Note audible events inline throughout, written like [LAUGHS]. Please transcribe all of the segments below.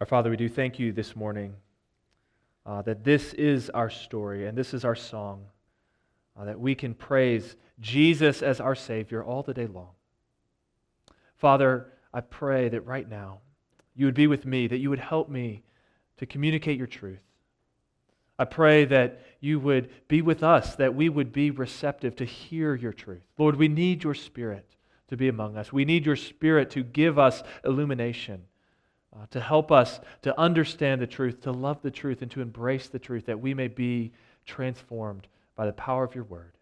Our Father, we do thank you this morning uh, that this is our story and this is our song, uh, that we can praise Jesus as our Savior all the day long. Father, I pray that right now you would be with me, that you would help me to communicate your truth. I pray that you would be with us, that we would be receptive to hear your truth. Lord, we need your Spirit to be among us. We need your Spirit to give us illumination uh, to help us to understand the truth, to love the truth, and to embrace the truth, that we may be transformed by the power of your word.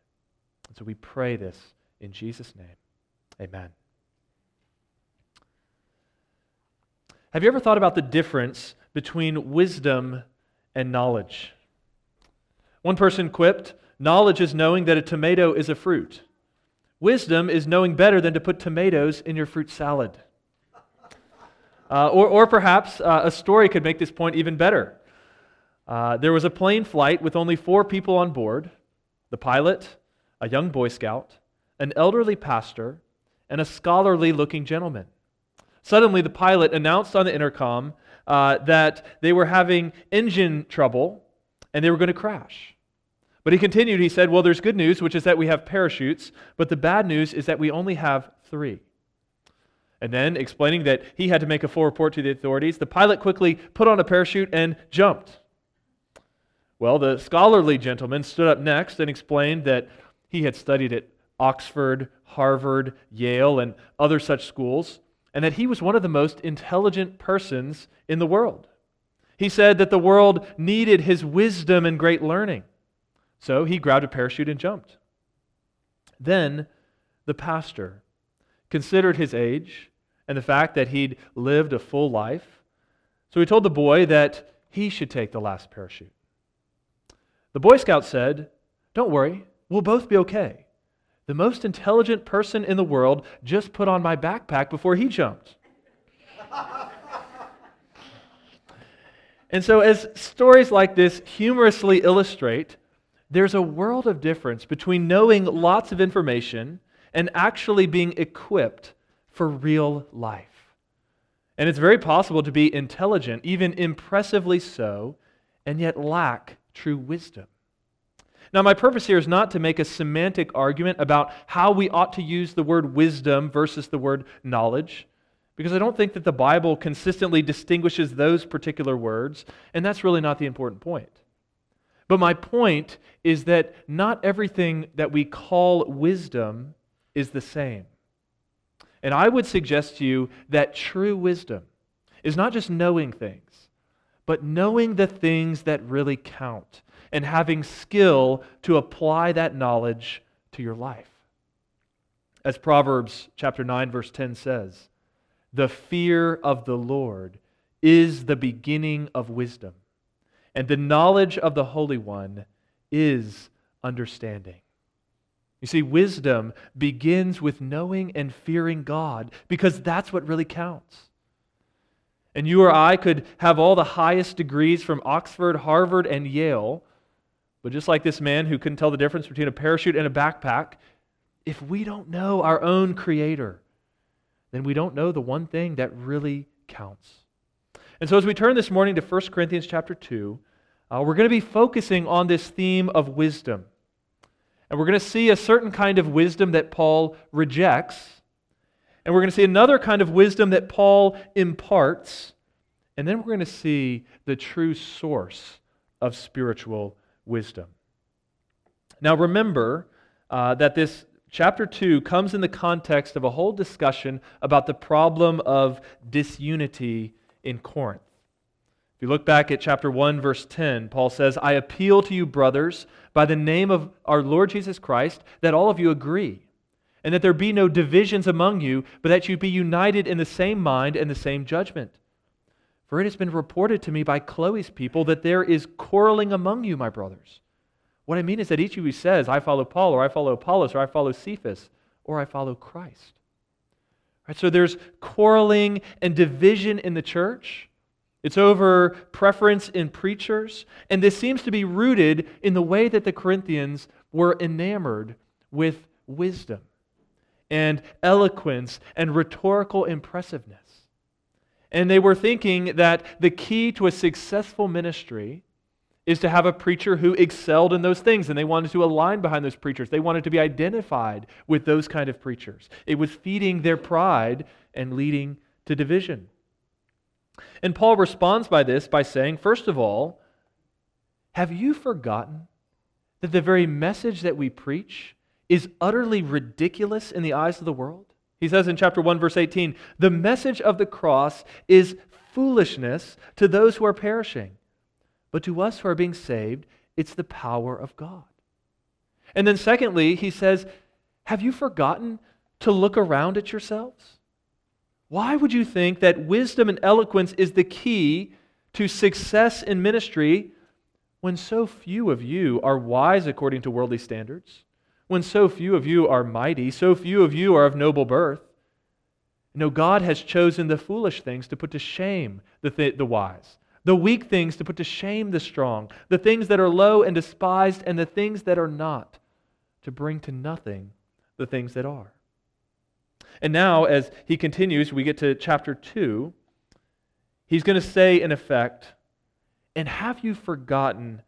And so we pray this in Jesus' name. Amen. Have you ever thought about the difference between wisdom and knowledge? One person quipped, Knowledge is knowing that a tomato is a fruit. Wisdom is knowing better than to put tomatoes in your fruit salad. Uh, or, or perhaps uh, a story could make this point even better. Uh, there was a plane flight with only four people on board the pilot, a young Boy Scout, an elderly pastor, and a scholarly looking gentleman. Suddenly, the pilot announced on the intercom uh, that they were having engine trouble and they were going to crash. But he continued, he said, Well, there's good news, which is that we have parachutes, but the bad news is that we only have three. And then, explaining that he had to make a full report to the authorities, the pilot quickly put on a parachute and jumped. Well, the scholarly gentleman stood up next and explained that he had studied at Oxford, Harvard, Yale, and other such schools, and that he was one of the most intelligent persons in the world. He said that the world needed his wisdom and great learning. So he grabbed a parachute and jumped. Then the pastor considered his age and the fact that he'd lived a full life. So he told the boy that he should take the last parachute. The Boy Scout said, Don't worry, we'll both be okay. The most intelligent person in the world just put on my backpack before he jumped. and so, as stories like this humorously illustrate, there's a world of difference between knowing lots of information and actually being equipped for real life. And it's very possible to be intelligent, even impressively so, and yet lack true wisdom. Now, my purpose here is not to make a semantic argument about how we ought to use the word wisdom versus the word knowledge, because I don't think that the Bible consistently distinguishes those particular words, and that's really not the important point. But my point is that not everything that we call wisdom is the same. And I would suggest to you that true wisdom is not just knowing things, but knowing the things that really count and having skill to apply that knowledge to your life. As Proverbs chapter 9 verse 10 says, "The fear of the Lord is the beginning of wisdom, and the knowledge of the Holy One is understanding." You see, wisdom begins with knowing and fearing God because that's what really counts. And you or I could have all the highest degrees from Oxford, Harvard, and Yale, but just like this man who couldn't tell the difference between a parachute and a backpack, if we don't know our own Creator, then we don't know the one thing that really counts. And so as we turn this morning to 1 Corinthians chapter 2, uh, we're going to be focusing on this theme of wisdom. And we're going to see a certain kind of wisdom that Paul rejects. And we're going to see another kind of wisdom that Paul imparts. And then we're going to see the true source of spiritual wisdom. Now, remember uh, that this chapter 2 comes in the context of a whole discussion about the problem of disunity in Corinth. If you look back at chapter 1, verse 10, Paul says, I appeal to you, brothers, by the name of our Lord Jesus Christ, that all of you agree, and that there be no divisions among you, but that you be united in the same mind and the same judgment. For it has been reported to me by Chloe's people that there is quarreling among you, my brothers. What I mean is that each of you says, I follow Paul, or I follow Apollos, or I follow Cephas, or I follow Christ. Right, so there's quarreling and division in the church. It's over preference in preachers, and this seems to be rooted in the way that the Corinthians were enamored with wisdom and eloquence and rhetorical impressiveness. And they were thinking that the key to a successful ministry is to have a preacher who excelled in those things, and they wanted to align behind those preachers. They wanted to be identified with those kind of preachers. It was feeding their pride and leading to division. And Paul responds by this by saying, first of all, have you forgotten that the very message that we preach is utterly ridiculous in the eyes of the world? He says in chapter 1, verse 18, the message of the cross is foolishness to those who are perishing, but to us who are being saved, it's the power of God. And then, secondly, he says, Have you forgotten to look around at yourselves? Why would you think that wisdom and eloquence is the key to success in ministry when so few of you are wise according to worldly standards? when so few of you are mighty, so few of you are of noble birth. No, God has chosen the foolish things to put to shame the, th- the wise, the weak things to put to shame the strong, the things that are low and despised, and the things that are not, to bring to nothing the things that are. And now, as he continues, we get to chapter 2. He's going to say, in effect, And have you forgotten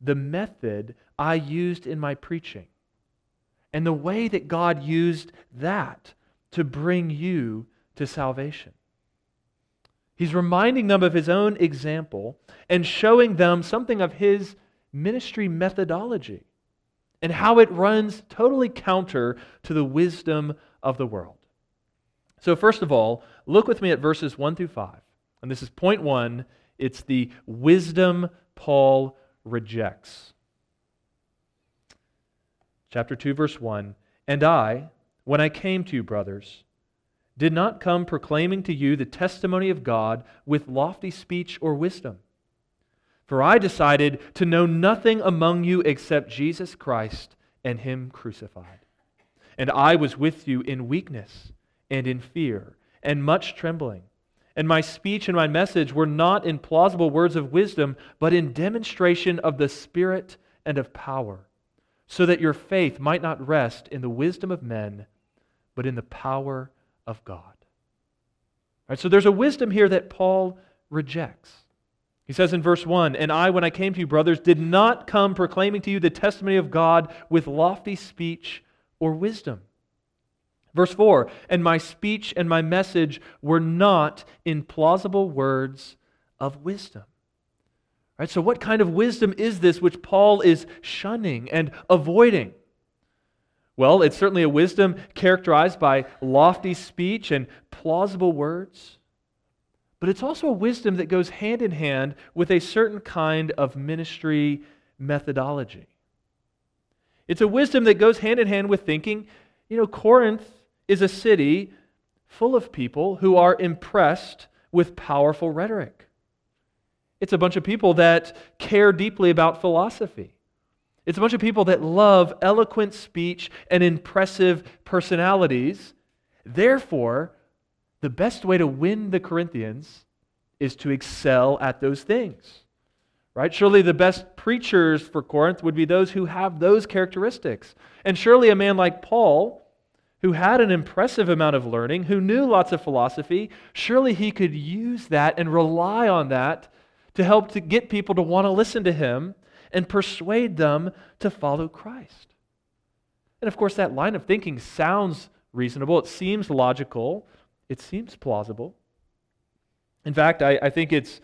the method I used in my preaching? and the way that God used that to bring you to salvation. He's reminding them of his own example and showing them something of his ministry methodology and how it runs totally counter to the wisdom of the world. So, first of all, look with me at verses 1 through 5. And this is point one. It's the wisdom Paul rejects. Chapter 2 verse 1 and i when i came to you brothers did not come proclaiming to you the testimony of god with lofty speech or wisdom. For i decided to know nothing among you except jesus christ and him crucified. And i was with you in weakness and in fear and much trembling and my speech and my message were not in plausible words of wisdom but in demonstration of the spirit and of power so that your faith might not rest in the wisdom of men, but in the power of God. All right, so there's a wisdom here that Paul rejects. He says in verse 1 And I, when I came to you, brothers, did not come proclaiming to you the testimony of God with lofty speech or wisdom. Verse 4 And my speech and my message were not in plausible words of wisdom. Right, so, what kind of wisdom is this which Paul is shunning and avoiding? Well, it's certainly a wisdom characterized by lofty speech and plausible words, but it's also a wisdom that goes hand in hand with a certain kind of ministry methodology. It's a wisdom that goes hand in hand with thinking, you know, Corinth is a city full of people who are impressed with powerful rhetoric. It's a bunch of people that care deeply about philosophy. It's a bunch of people that love eloquent speech and impressive personalities. Therefore, the best way to win the Corinthians is to excel at those things. Right? Surely the best preachers for Corinth would be those who have those characteristics. And surely a man like Paul, who had an impressive amount of learning, who knew lots of philosophy, surely he could use that and rely on that to help to get people to want to listen to him and persuade them to follow Christ. And of course, that line of thinking sounds reasonable, it seems logical, it seems plausible. In fact, I, I think it's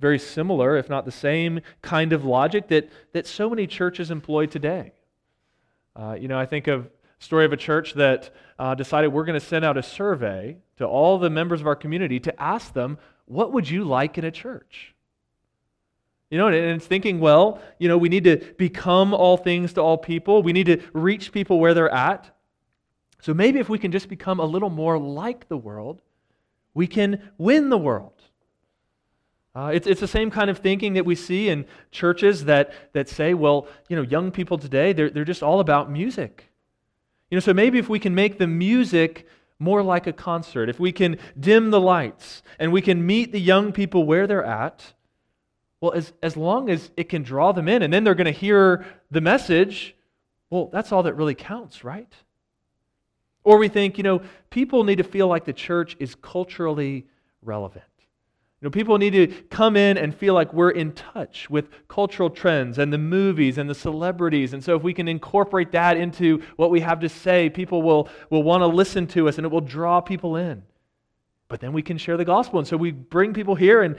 very similar, if not the same kind of logic that, that so many churches employ today. Uh, you know, I think of story of a church that uh, decided we're going to send out a survey to all the members of our community to ask them, what would you like in a church? You know, and it's thinking, well, you know, we need to become all things to all people. We need to reach people where they're at. So maybe if we can just become a little more like the world, we can win the world. Uh, it's, it's the same kind of thinking that we see in churches that, that say, well, you know, young people today, they're, they're just all about music. You know, so maybe if we can make the music more like a concert, if we can dim the lights and we can meet the young people where they're at, well, as, as long as it can draw them in and then they're going to hear the message, well, that's all that really counts, right? Or we think, you know, people need to feel like the church is culturally relevant. You know, people need to come in and feel like we're in touch with cultural trends and the movies and the celebrities. And so, if we can incorporate that into what we have to say, people will, will want to listen to us and it will draw people in. But then we can share the gospel. And so, we bring people here, and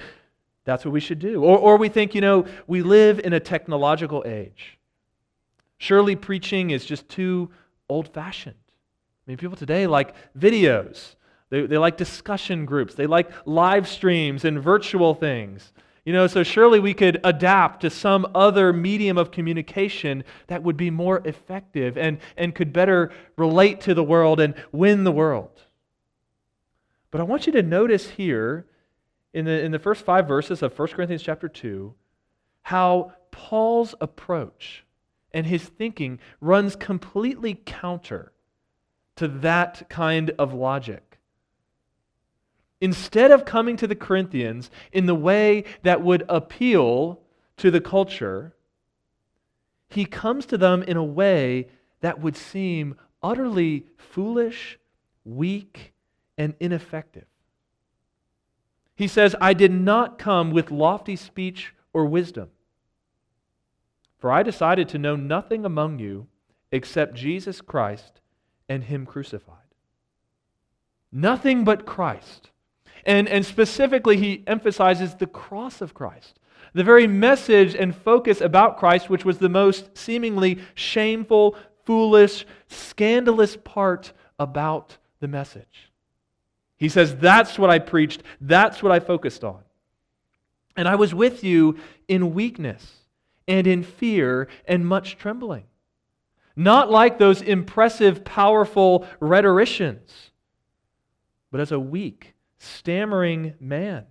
that's what we should do. Or, or we think, you know, we live in a technological age. Surely preaching is just too old fashioned. I mean, people today like videos they, they like discussion groups. They like live streams and virtual things. You know, so surely we could adapt to some other medium of communication that would be more effective and, and could better relate to the world and win the world. But I want you to notice here in the, in the first five verses of 1 Corinthians chapter 2 how Paul's approach and his thinking runs completely counter to that kind of logic. Instead of coming to the Corinthians in the way that would appeal to the culture, he comes to them in a way that would seem utterly foolish, weak, and ineffective. He says, I did not come with lofty speech or wisdom, for I decided to know nothing among you except Jesus Christ and Him crucified. Nothing but Christ. And, and specifically, he emphasizes the cross of Christ. The very message and focus about Christ, which was the most seemingly shameful, foolish, scandalous part about the message. He says, That's what I preached. That's what I focused on. And I was with you in weakness and in fear and much trembling. Not like those impressive, powerful rhetoricians, but as a weak stammering man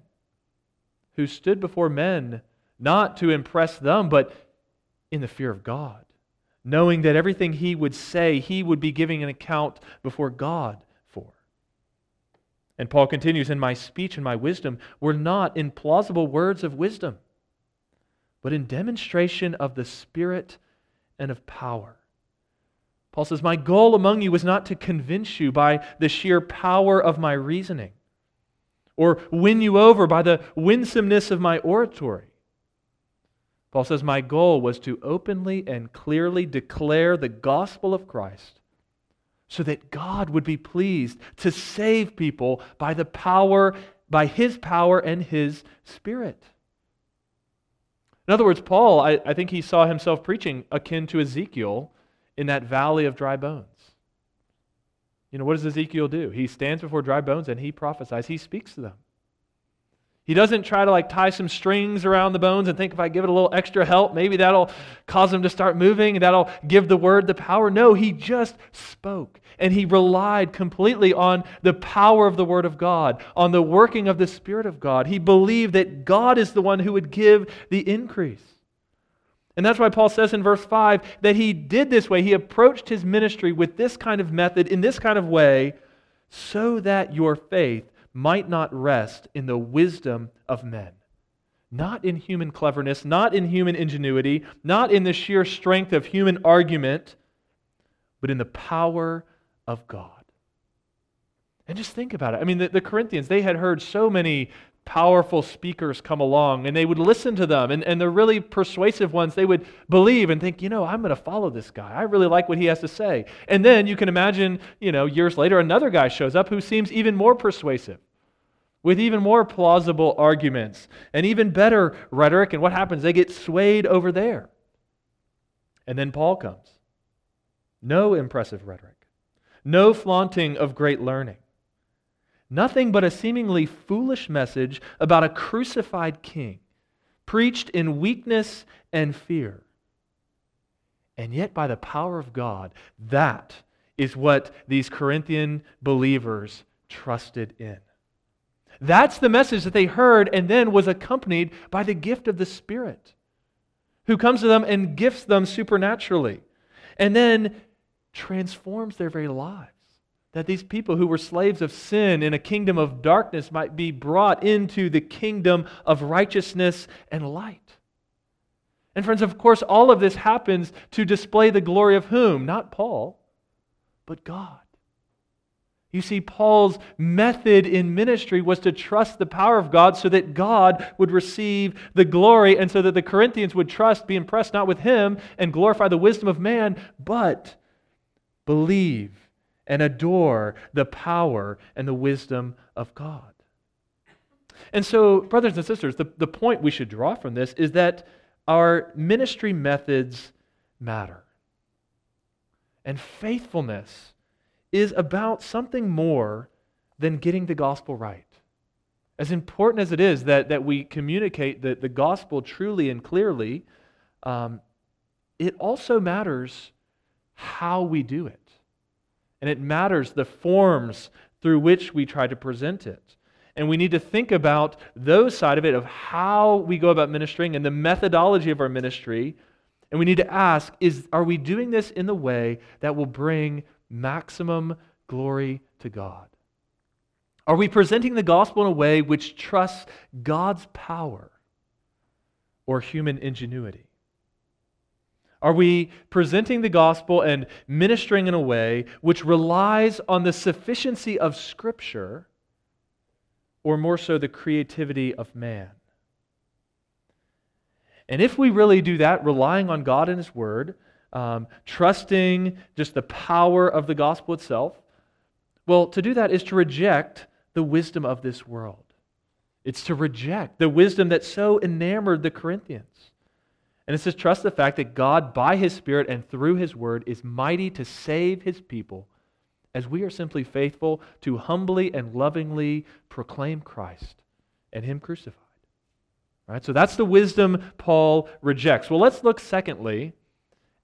who stood before men not to impress them, but in the fear of God, knowing that everything he would say, he would be giving an account before God for. And Paul continues, In my speech and my wisdom were not in plausible words of wisdom, but in demonstration of the Spirit and of power. Paul says, My goal among you was not to convince you by the sheer power of my reasoning or win you over by the winsomeness of my oratory. Paul says, My goal was to openly and clearly declare the gospel of Christ so that God would be pleased to save people by the power, by his power and his spirit. In other words, Paul, I, I think he saw himself preaching akin to Ezekiel in that valley of dry bones. You know, what does Ezekiel do? He stands before dry bones and he prophesies. He speaks to them. He doesn't try to like tie some strings around the bones and think if I give it a little extra help, maybe that'll cause them to start moving and that'll give the word the power. No, he just spoke and he relied completely on the power of the word of God, on the working of the Spirit of God. He believed that God is the one who would give the increase. And that's why Paul says in verse 5 that he did this way. He approached his ministry with this kind of method, in this kind of way, so that your faith might not rest in the wisdom of men. Not in human cleverness, not in human ingenuity, not in the sheer strength of human argument, but in the power of God. And just think about it. I mean, the, the Corinthians, they had heard so many powerful speakers come along and they would listen to them. And, and the really persuasive ones they would believe and think you know i'm going to follow this guy. I really like what he has to say. And then you can imagine you know years later another guy shows up who seems even more persuasive with even more plausible arguments and even better rhetoric. And what happens? They get swayed over there. And then paul comes. No impressive rhetoric. No flaunting of great learning Nothing but a seemingly foolish message about a crucified king, preached in weakness and fear. And yet, by the power of God, that is what these Corinthian believers trusted in. That's the message that they heard and then was accompanied by the gift of the Spirit, who comes to them and gifts them supernaturally, and then transforms their very lives that these people who were slaves of sin in a kingdom of darkness might be brought into the kingdom of righteousness and light. And, friends, of course, all of this happens to display the glory of whom? Not Paul, but God. You see, Paul's method in ministry was to trust the power of God so that God would receive the glory and so that the Corinthians would trust, be impressed not with him and glorify the wisdom of man, but believe and adore the power and the wisdom of God. And so, brothers and sisters, the, the point we should draw from this is that our ministry methods matter. And faithfulness is about something more than getting the gospel right. As important as it is that, that we communicate the, the gospel truly and clearly, um, it also matters how we do it. And it matters the forms through which we try to present it. And we need to think about those side of it, of how we go about ministering and the methodology of our ministry. And we need to ask is, are we doing this in the way that will bring maximum glory to God? Are we presenting the gospel in a way which trusts God's power or human ingenuity? Are we presenting the gospel and ministering in a way which relies on the sufficiency of Scripture or more so the creativity of man? And if we really do that, relying on God and His Word, um, trusting just the power of the gospel itself, well, to do that is to reject the wisdom of this world. It's to reject the wisdom that so enamored the Corinthians. And it's to trust the fact that God, by His Spirit and through His Word, is mighty to save His people as we are simply faithful to humbly and lovingly proclaim Christ and Him crucified. Right? So that's the wisdom Paul rejects. Well, let's look, secondly,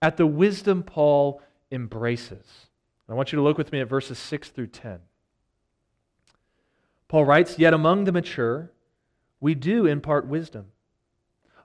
at the wisdom Paul embraces. I want you to look with me at verses 6 through 10. Paul writes, Yet among the mature, we do impart wisdom,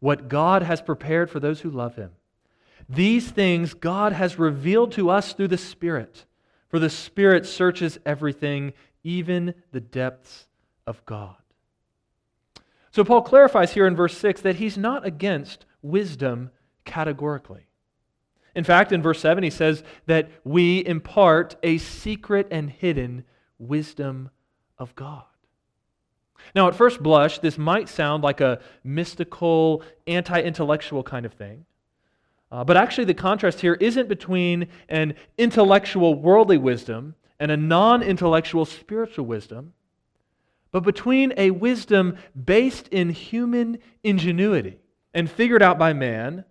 what God has prepared for those who love him. These things God has revealed to us through the Spirit, for the Spirit searches everything, even the depths of God. So Paul clarifies here in verse 6 that he's not against wisdom categorically. In fact, in verse 7, he says that we impart a secret and hidden wisdom of God. Now, at first blush, this might sound like a mystical, anti intellectual kind of thing. Uh, but actually, the contrast here isn't between an intellectual, worldly wisdom and a non intellectual, spiritual wisdom, but between a wisdom based in human ingenuity and figured out by man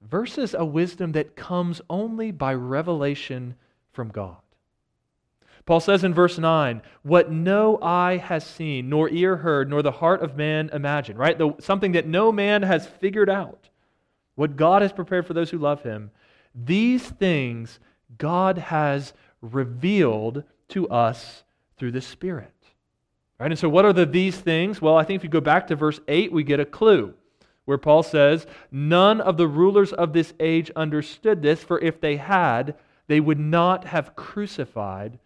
versus a wisdom that comes only by revelation from God. Paul says in verse 9, What no eye has seen, nor ear heard, nor the heart of man imagined, right? The, something that no man has figured out. What God has prepared for those who love him. These things God has revealed to us through the Spirit. Right? And so, what are the these things? Well, I think if you go back to verse 8, we get a clue where Paul says, None of the rulers of this age understood this, for if they had, they would not have crucified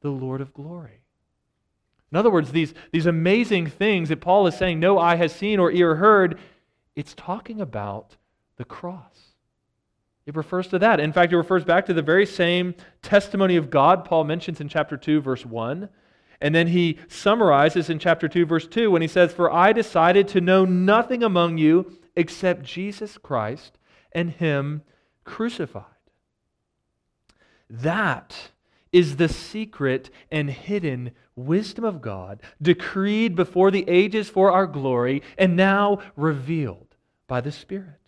the Lord of glory. In other words, these, these amazing things that Paul is saying no eye has seen or ear heard, it's talking about the cross. It refers to that. In fact, it refers back to the very same testimony of God Paul mentions in chapter 2, verse 1. And then he summarizes in chapter 2, verse 2, when he says, For I decided to know nothing among you except Jesus Christ and Him crucified. That is the secret and hidden wisdom of God, decreed before the ages for our glory, and now revealed by the Spirit.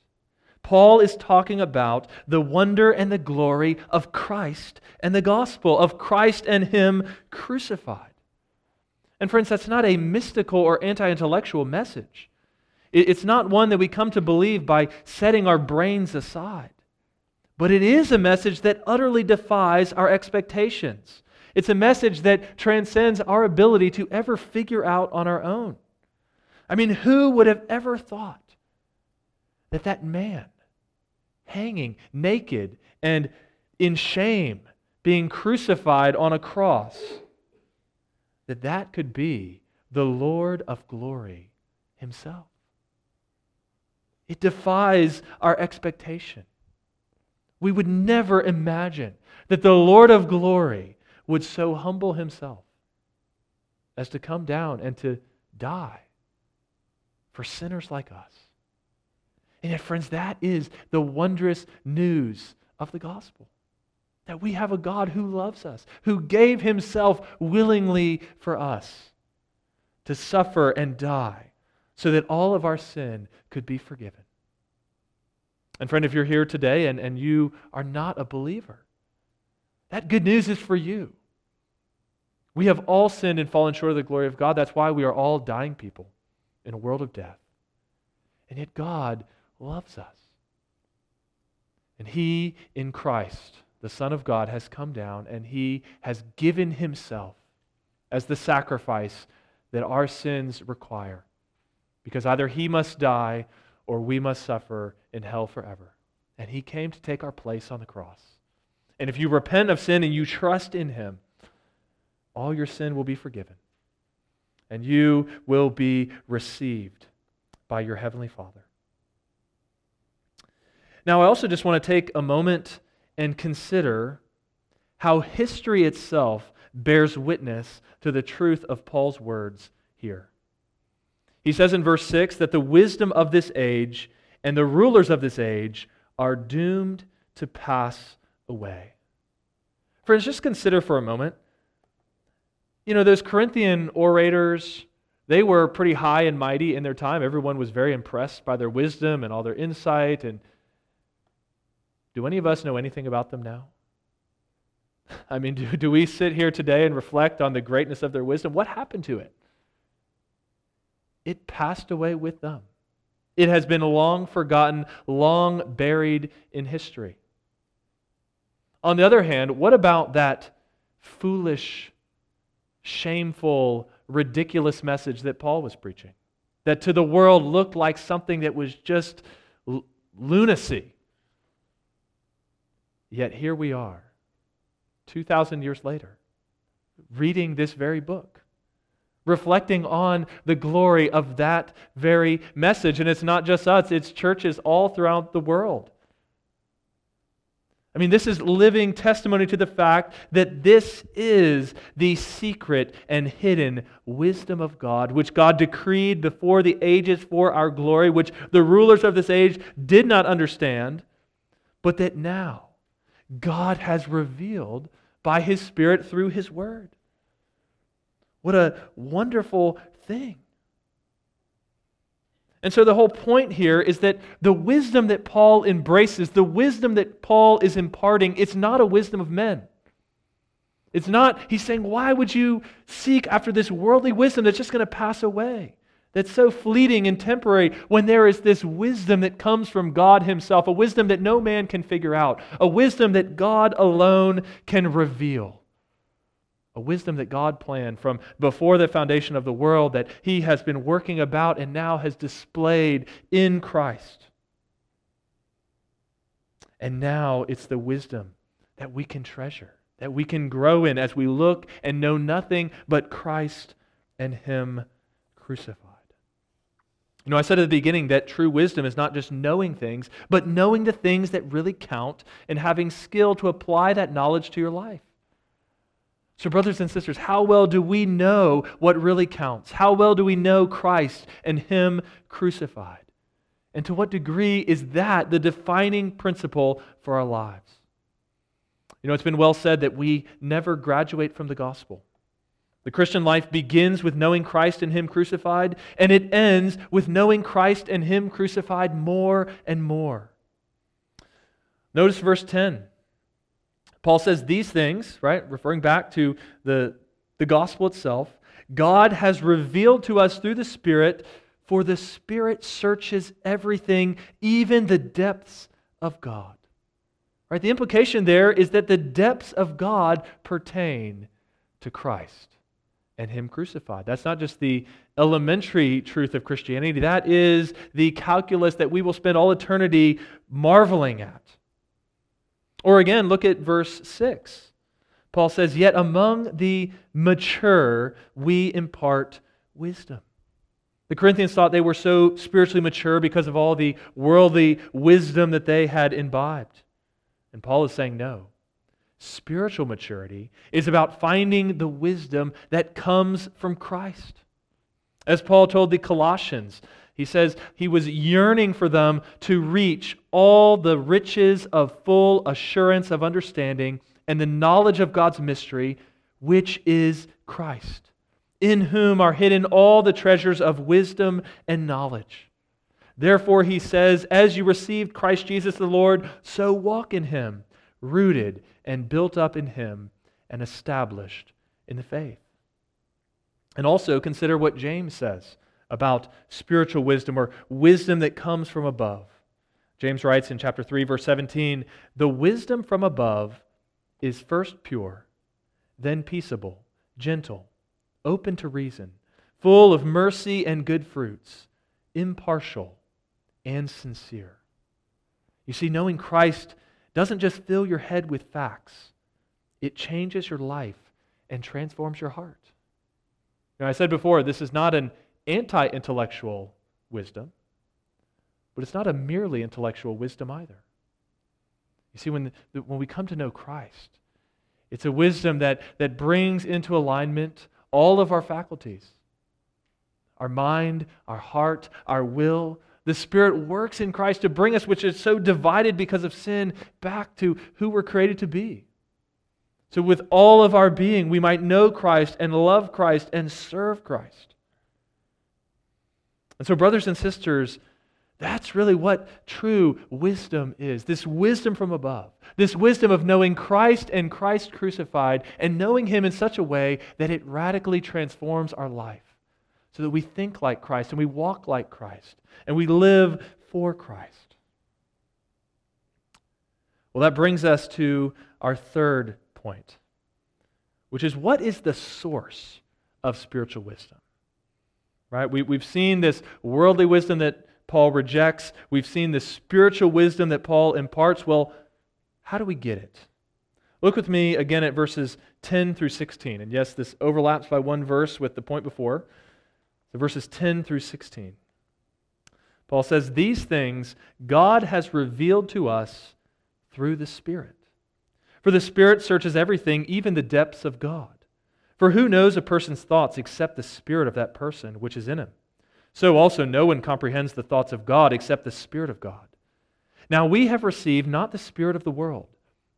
Paul is talking about the wonder and the glory of Christ and the gospel, of Christ and Him crucified. And friends, that's not a mystical or anti intellectual message. It's not one that we come to believe by setting our brains aside. But it is a message that utterly defies our expectations. It's a message that transcends our ability to ever figure out on our own. I mean, who would have ever thought that that man hanging naked and in shame, being crucified on a cross, that that could be the Lord of glory himself? It defies our expectation. We would never imagine that the Lord of glory would so humble himself as to come down and to die for sinners like us. And yet, friends, that is the wondrous news of the gospel. That we have a God who loves us, who gave himself willingly for us to suffer and die so that all of our sin could be forgiven. And, friend, if you're here today and, and you are not a believer, that good news is for you. We have all sinned and fallen short of the glory of God. That's why we are all dying people in a world of death. And yet, God loves us. And He, in Christ, the Son of God, has come down and He has given Himself as the sacrifice that our sins require. Because either He must die or we must suffer in hell forever. And he came to take our place on the cross. And if you repent of sin and you trust in him, all your sin will be forgiven. And you will be received by your heavenly Father. Now, I also just want to take a moment and consider how history itself bears witness to the truth of Paul's words here. He says in verse 6 that the wisdom of this age and the rulers of this age are doomed to pass away. Friends, just consider for a moment. You know, those Corinthian orators, they were pretty high and mighty in their time. Everyone was very impressed by their wisdom and all their insight. And do any of us know anything about them now? [LAUGHS] I mean, do, do we sit here today and reflect on the greatness of their wisdom? What happened to it? it passed away with them. It has been long forgotten, long buried in history. On the other hand, what about that foolish, shameful, ridiculous message that Paul was preaching? That to the world looked like something that was just l- lunacy. Yet here we are, 2,000 years later, reading this very book reflecting on the glory of that very message. And it's not just us, it's churches all throughout the world. I mean, this is living testimony to the fact that this is the secret and hidden wisdom of God, which God decreed before the ages for our glory, which the rulers of this age did not understand, but that now God has revealed by His Spirit through His Word. What a wonderful thing. And so the whole point here is that the wisdom that Paul embraces, the wisdom that Paul is imparting, it's not a wisdom of men. It's not, he's saying, why would you seek after this worldly wisdom that's just going to pass away? That's so fleeting and temporary when there is this wisdom that comes from God Himself, a wisdom that no man can figure out, a wisdom that God alone can reveal a wisdom that God planned from before the foundation of the world that He has been working about and now has displayed in Christ. And now it's the wisdom that we can treasure, that we can grow in as we look and know nothing but Christ and Him crucified. You know, I said at the beginning that true wisdom is not just knowing things, but knowing the things that really count and having skill to apply that knowledge to your life. So, brothers and sisters, how well do we know what really counts? How well do we know Christ and Him crucified? And to what degree is that the defining principle for our lives? You know, it's been well said that we never graduate from the gospel. The Christian life begins with knowing Christ and Him crucified, and it ends with knowing Christ and Him crucified more and more. Notice verse 10. Paul says these things, right, referring back to the, the gospel itself, God has revealed to us through the Spirit, for the Spirit searches everything, even the depths of God. Right? The implication there is that the depths of God pertain to Christ and Him crucified. That's not just the elementary truth of Christianity, that is the calculus that we will spend all eternity marveling at. Or again, look at verse 6. Paul says, Yet among the mature we impart wisdom. The Corinthians thought they were so spiritually mature because of all the worldly wisdom that they had imbibed. And Paul is saying, No. Spiritual maturity is about finding the wisdom that comes from Christ. As Paul told the Colossians, he says he was yearning for them to reach all the riches of full assurance of understanding and the knowledge of God's mystery, which is Christ, in whom are hidden all the treasures of wisdom and knowledge. Therefore, he says, As you received Christ Jesus the Lord, so walk in him, rooted and built up in him and established in the faith. And also consider what James says about spiritual wisdom or wisdom that comes from above. James writes in chapter 3 verse 17, "The wisdom from above is first pure, then peaceable, gentle, open to reason, full of mercy and good fruits, impartial and sincere." You see, knowing Christ doesn't just fill your head with facts, it changes your life and transforms your heart. Now, I said before, this is not an anti intellectual wisdom, but it's not a merely intellectual wisdom either. You see, when, the, when we come to know Christ, it's a wisdom that, that brings into alignment all of our faculties our mind, our heart, our will, the Spirit works in Christ to bring us, which is so divided because of sin, back to who we're created to be. So, with all of our being, we might know Christ and love Christ and serve Christ. And so, brothers and sisters, that's really what true wisdom is this wisdom from above, this wisdom of knowing Christ and Christ crucified and knowing Him in such a way that it radically transforms our life so that we think like Christ and we walk like Christ and we live for Christ. Well, that brings us to our third point, which is what is the source of spiritual wisdom? Right? We, we've seen this worldly wisdom that Paul rejects, we've seen the spiritual wisdom that Paul imparts. Well, how do we get it? Look with me again at verses 10 through 16. And yes, this overlaps by one verse with the point before. So verses 10 through 16. Paul says, These things God has revealed to us through the Spirit. For the Spirit searches everything, even the depths of God. For who knows a person's thoughts except the Spirit of that person which is in him? So also no one comprehends the thoughts of God except the Spirit of God. Now we have received not the Spirit of the world,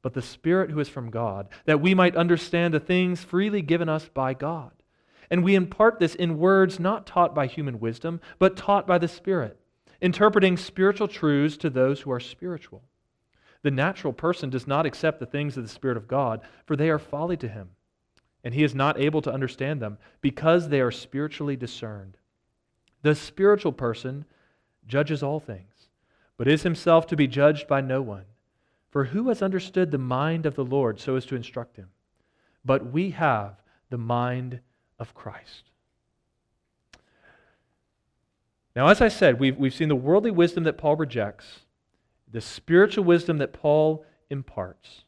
but the Spirit who is from God, that we might understand the things freely given us by God. And we impart this in words not taught by human wisdom, but taught by the Spirit, interpreting spiritual truths to those who are spiritual. The natural person does not accept the things of the Spirit of God, for they are folly to him, and he is not able to understand them because they are spiritually discerned. The spiritual person judges all things, but is himself to be judged by no one. For who has understood the mind of the Lord so as to instruct him? But we have the mind of Christ. Now, as I said, we've, we've seen the worldly wisdom that Paul rejects, the spiritual wisdom that Paul imparts.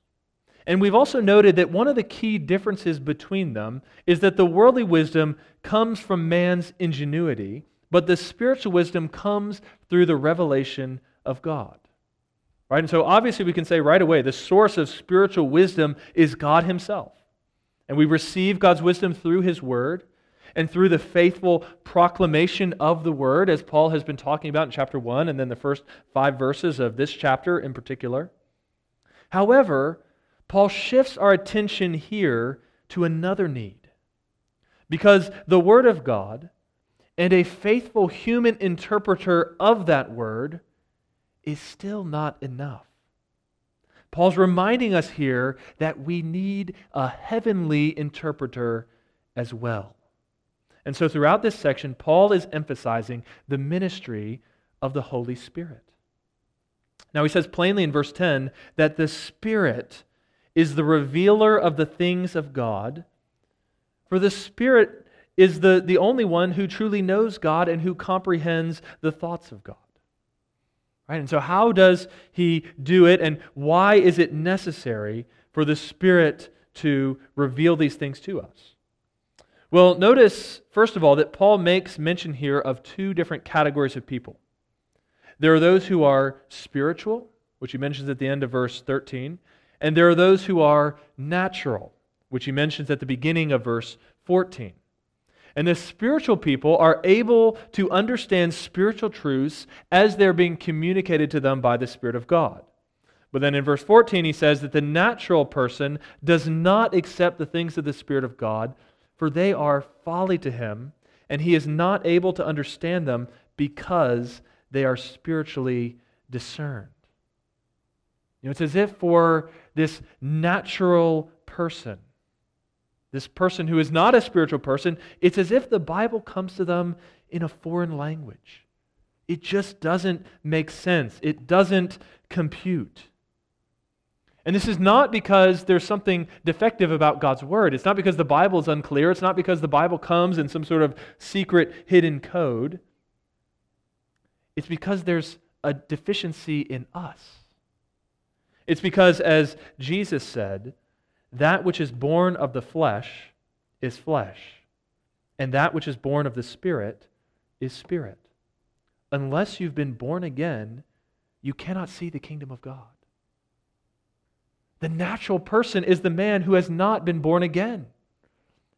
And we've also noted that one of the key differences between them is that the worldly wisdom comes from man's ingenuity, but the spiritual wisdom comes through the revelation of God. Right? And so obviously we can say right away the source of spiritual wisdom is God Himself. And we receive God's wisdom through His Word and through the faithful proclamation of the Word, as Paul has been talking about in chapter 1 and then the first five verses of this chapter in particular. However, Paul shifts our attention here to another need. Because the Word of God and a faithful human interpreter of that Word is still not enough. Paul's reminding us here that we need a heavenly interpreter as well. And so, throughout this section, Paul is emphasizing the ministry of the Holy Spirit. Now, he says plainly in verse 10 that the Spirit is the revealer of the things of God, For the Spirit is the, the only one who truly knows God and who comprehends the thoughts of God. Right? And so, how does he do it, and why is it necessary for the Spirit to reveal these things to us? Well, notice, first of all, that Paul makes mention here of two different categories of people. There are those who are spiritual, which he mentions at the end of verse 13, and there are those who are natural, which he mentions at the beginning of verse 14. And the spiritual people are able to understand spiritual truths as they're being communicated to them by the Spirit of God. But then in verse 14, he says that the natural person does not accept the things of the Spirit of God, for they are folly to him, and he is not able to understand them because they are spiritually discerned. Know, it's as if for this natural person, this person who is not a spiritual person, it's as if the Bible comes to them in a foreign language. It just doesn't make sense, it doesn't compute. And this is not because there's something defective about God's Word. It's not because the Bible is unclear. It's not because the Bible comes in some sort of secret hidden code. It's because there's a deficiency in us. It's because, as Jesus said, that which is born of the flesh is flesh, and that which is born of the Spirit is spirit. Unless you've been born again, you cannot see the kingdom of God. The natural person is the man who has not been born again.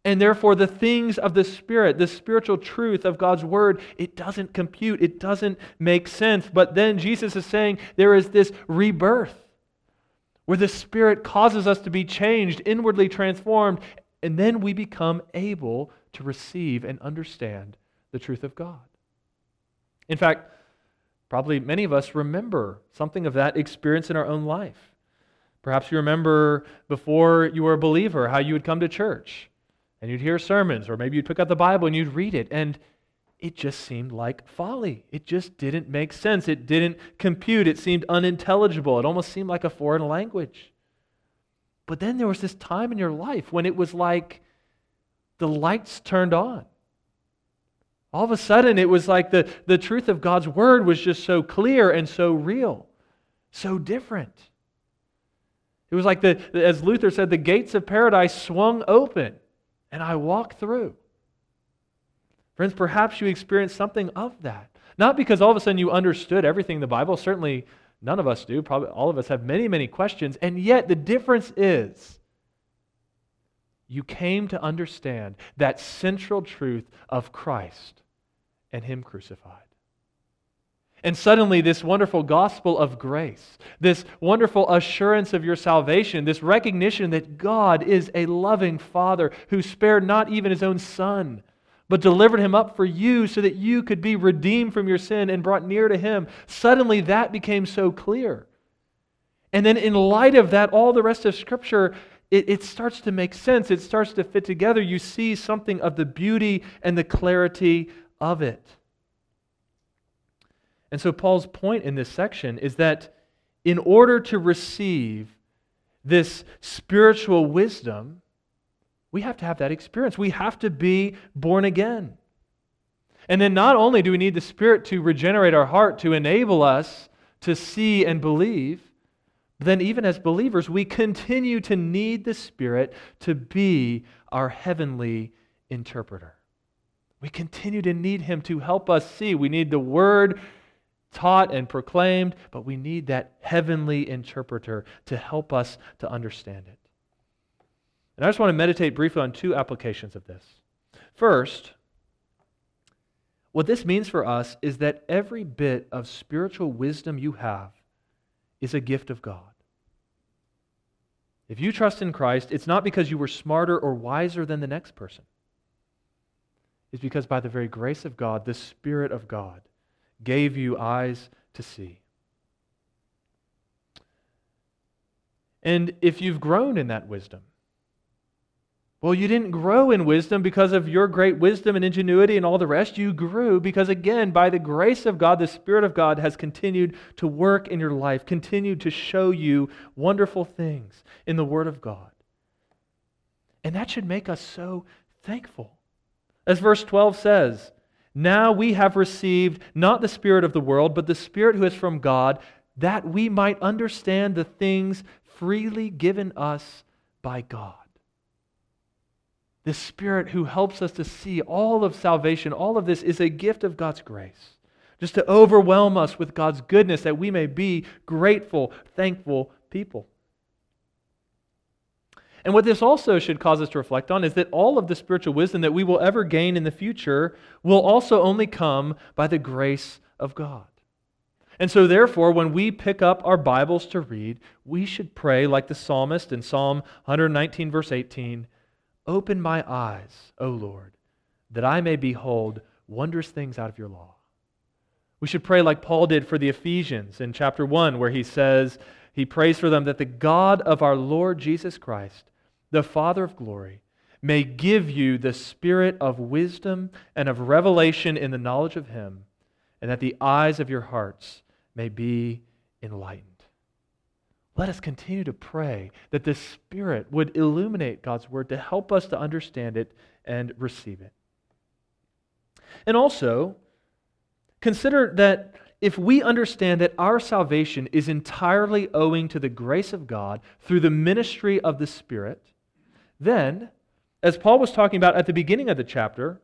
And therefore, the things of the Spirit, the spiritual truth of God's Word, it doesn't compute. It doesn't make sense. But then Jesus is saying there is this rebirth where the Spirit causes us to be changed, inwardly transformed, and then we become able to receive and understand the truth of God. In fact, probably many of us remember something of that experience in our own life. Perhaps you remember before you were a believer how you would come to church and you'd hear sermons, or maybe you'd pick up the Bible and you'd read it, and it just seemed like folly. It just didn't make sense. It didn't compute. It seemed unintelligible. It almost seemed like a foreign language. But then there was this time in your life when it was like the lights turned on. All of a sudden, it was like the, the truth of God's word was just so clear and so real, so different. It was like, the, as Luther said, the gates of paradise swung open and I walked through. Friends, perhaps you experienced something of that. Not because all of a sudden you understood everything in the Bible. Certainly none of us do. Probably all of us have many, many questions. And yet the difference is you came to understand that central truth of Christ and Him crucified. And suddenly, this wonderful gospel of grace, this wonderful assurance of your salvation, this recognition that God is a loving Father who spared not even his own Son, but delivered him up for you so that you could be redeemed from your sin and brought near to him. Suddenly, that became so clear. And then, in light of that, all the rest of Scripture, it, it starts to make sense. It starts to fit together. You see something of the beauty and the clarity of it. And so, Paul's point in this section is that in order to receive this spiritual wisdom, we have to have that experience. We have to be born again. And then, not only do we need the Spirit to regenerate our heart to enable us to see and believe, then, even as believers, we continue to need the Spirit to be our heavenly interpreter. We continue to need Him to help us see. We need the Word taught and proclaimed, but we need that heavenly interpreter to help us to understand it. And I just want to meditate briefly on two applications of this. First, what this means for us is that every bit of spiritual wisdom you have is a gift of God. If you trust in Christ, it's not because you were smarter or wiser than the next person. It's because by the very grace of God, the Spirit of God gave you eyes to see. And if you've grown in that wisdom, well, you didn't grow in wisdom because of your great wisdom and ingenuity and all the rest. You grew because, again, by the grace of God, the Spirit of God has continued to work in your life, continued to show you wonderful things in the Word of God. And that should make us so thankful. As verse 12 says, Now we have received not the Spirit of the world, but the Spirit who is from God, that we might understand the things freely given us by God. The Spirit who helps us to see all of salvation, all of this is a gift of God's grace, just to overwhelm us with God's goodness that we may be grateful, thankful people. And what this also should cause us to reflect on is that all of the spiritual wisdom that we will ever gain in the future will also only come by the grace of God. And so, therefore, when we pick up our Bibles to read, we should pray like the psalmist in Psalm 119, verse 18 Open my eyes, O Lord, that I may behold wondrous things out of your law. We should pray like Paul did for the Ephesians in chapter 1, where he says, he prays for them that the God of our Lord Jesus Christ, the Father of glory, may give you the spirit of wisdom and of revelation in the knowledge of him, and that the eyes of your hearts may be enlightened. Let us continue to pray that the Spirit would illuminate God's Word to help us to understand it and receive it. And also, consider that if we understand that our salvation is entirely owing to the grace of God through the ministry of the Spirit, then, as Paul was talking about at the beginning of the chapter,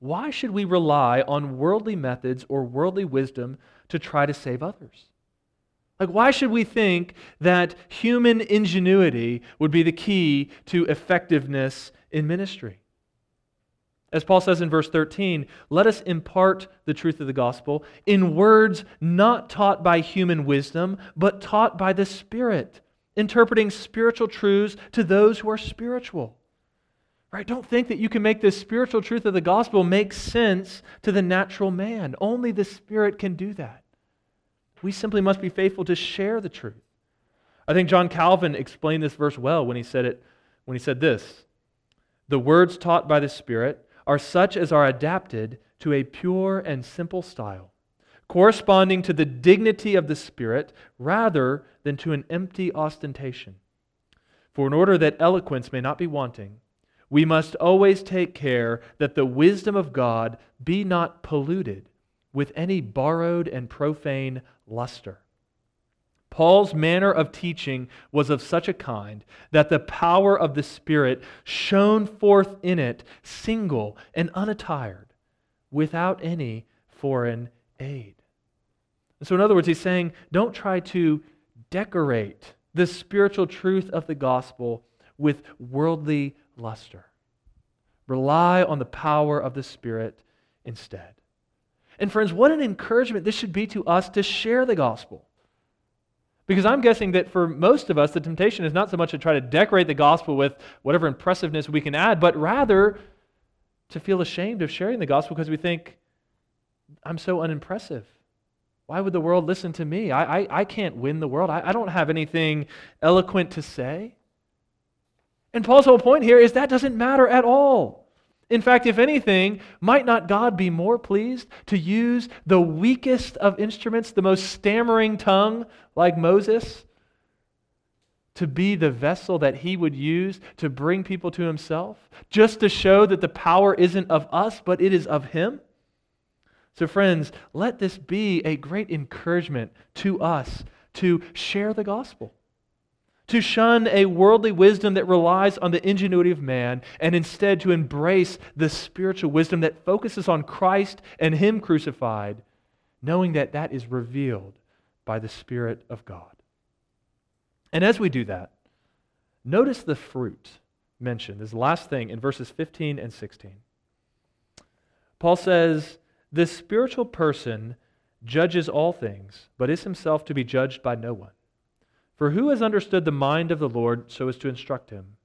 why should we rely on worldly methods or worldly wisdom to try to save others? Like, why should we think that human ingenuity would be the key to effectiveness in ministry? As Paul says in verse 13, let us impart the truth of the gospel in words not taught by human wisdom, but taught by the Spirit, interpreting spiritual truths to those who are spiritual. Right? Don't think that you can make this spiritual truth of the gospel make sense to the natural man. Only the Spirit can do that. We simply must be faithful to share the truth. I think John Calvin explained this verse well when he said it when he said this. The words taught by the Spirit are such as are adapted to a pure and simple style, corresponding to the dignity of the Spirit rather than to an empty ostentation. For in order that eloquence may not be wanting, we must always take care that the wisdom of God be not polluted with any borrowed and profane luster. Paul's manner of teaching was of such a kind that the power of the Spirit shone forth in it, single and unattired, without any foreign aid. So, in other words, he's saying, don't try to decorate the spiritual truth of the gospel with worldly luster. Rely on the power of the Spirit instead. And, friends, what an encouragement this should be to us to share the gospel. Because I'm guessing that for most of us, the temptation is not so much to try to decorate the gospel with whatever impressiveness we can add, but rather to feel ashamed of sharing the gospel because we think, I'm so unimpressive. Why would the world listen to me? I, I, I can't win the world. I, I don't have anything eloquent to say. And Paul's whole point here is that doesn't matter at all. In fact, if anything, might not God be more pleased to use the weakest of instruments, the most stammering tongue like Moses, to be the vessel that he would use to bring people to himself, just to show that the power isn't of us, but it is of him? So, friends, let this be a great encouragement to us to share the gospel to shun a worldly wisdom that relies on the ingenuity of man, and instead to embrace the spiritual wisdom that focuses on Christ and Him crucified, knowing that that is revealed by the Spirit of God. And as we do that, notice the fruit mentioned, this last thing in verses 15 and 16. Paul says, The spiritual person judges all things, but is himself to be judged by no one. For who has understood the mind of the Lord so as to instruct him?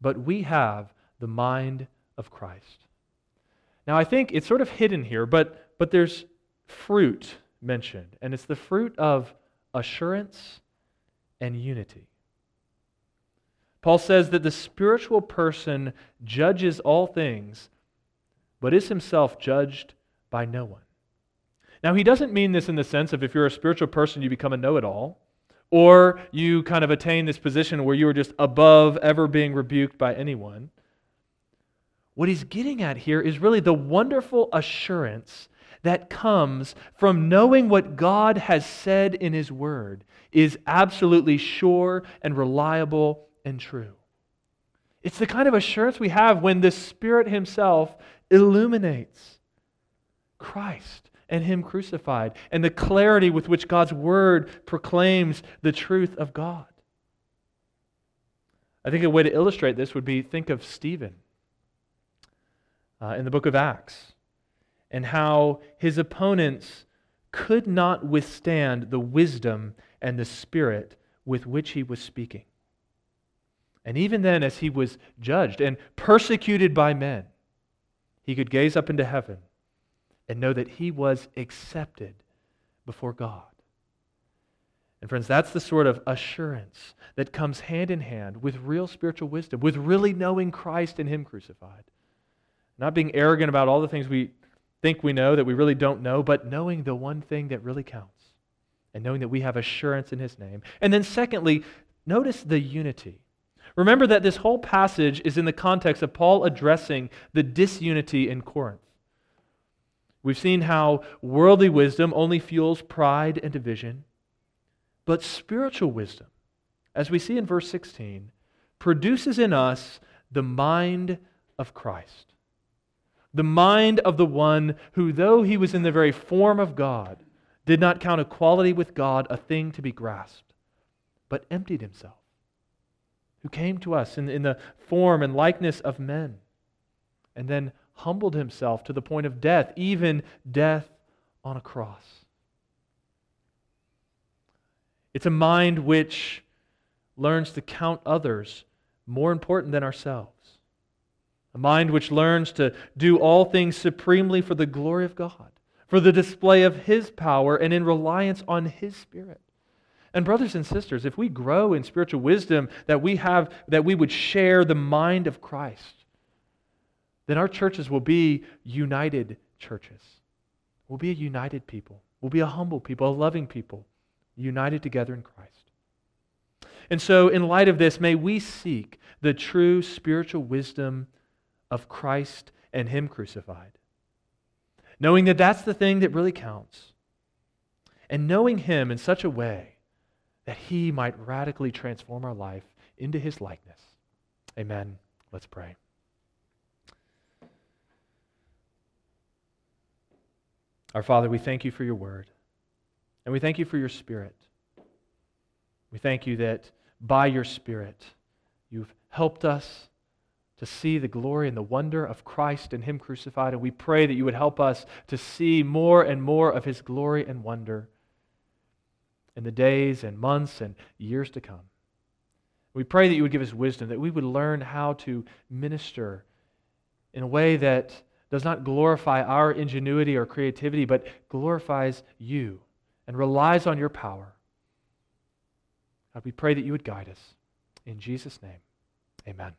But we have the mind of Christ. Now, I think it's sort of hidden here, but, but there's fruit mentioned, and it's the fruit of assurance and unity. Paul says that the spiritual person judges all things, but is himself judged by no one. Now, he doesn't mean this in the sense of if you're a spiritual person, you become a know it all or you kind of attain this position where you are just above ever being rebuked by anyone. What he's getting at here is really the wonderful assurance that comes from knowing what God has said in his word is absolutely sure and reliable and true. It's the kind of assurance we have when the Spirit Himself illuminates Christ and Him crucified and the clarity with which God's Word proclaims the truth of God. I think a way to illustrate this would be think of Stephen uh, in the book of Acts and how his opponents could not withstand the wisdom and the spirit with which he was speaking. And even then, as he was judged and persecuted by men, he could gaze up into heaven and know that he was accepted before God. And, friends, that's the sort of assurance that comes hand in hand with real spiritual wisdom, with really knowing Christ and Him crucified. Not being arrogant about all the things we think we know that we really don't know, but knowing the one thing that really counts and knowing that we have assurance in His name. And then, secondly, notice the unity Remember that this whole passage is in the context of Paul addressing the disunity in Corinth. We've seen how worldly wisdom only fuels pride and division, but spiritual wisdom, as we see in verse 16, produces in us the mind of Christ. The mind of the one who, though he was in the very form of God, did not count equality with God a thing to be grasped, but emptied himself who came to us in, in the form and likeness of men, and then humbled himself to the point of death, even death on a cross. It's a mind which learns to count others more important than ourselves. A mind which learns to do all things supremely for the glory of God, for the display of His power, and in reliance on His Spirit. And brothers and sisters, if we grow in spiritual wisdom that we have, that we would share the mind of Christ, then our churches will be united churches. We'll be a united people. We'll be a humble people, a loving people, united together in Christ. And so, in light of this, may we seek the true spiritual wisdom of Christ and Him crucified, knowing that that's the thing that really counts, and knowing Him in such a way that He might radically transform our life into His likeness. Amen. Let's pray. Our Father, we thank you for your word, and we thank you for your Spirit. We thank you that by your Spirit, you've helped us to see the glory and the wonder of Christ and Him crucified, and we pray that you would help us to see more and more of His glory and wonder in the days and months and years to come. We pray that you would give us wisdom, that we would learn how to minister in a way that does not glorify our ingenuity or creativity, but glorifies you and relies on your power. God, we pray that you would guide us. In Jesus' name, amen.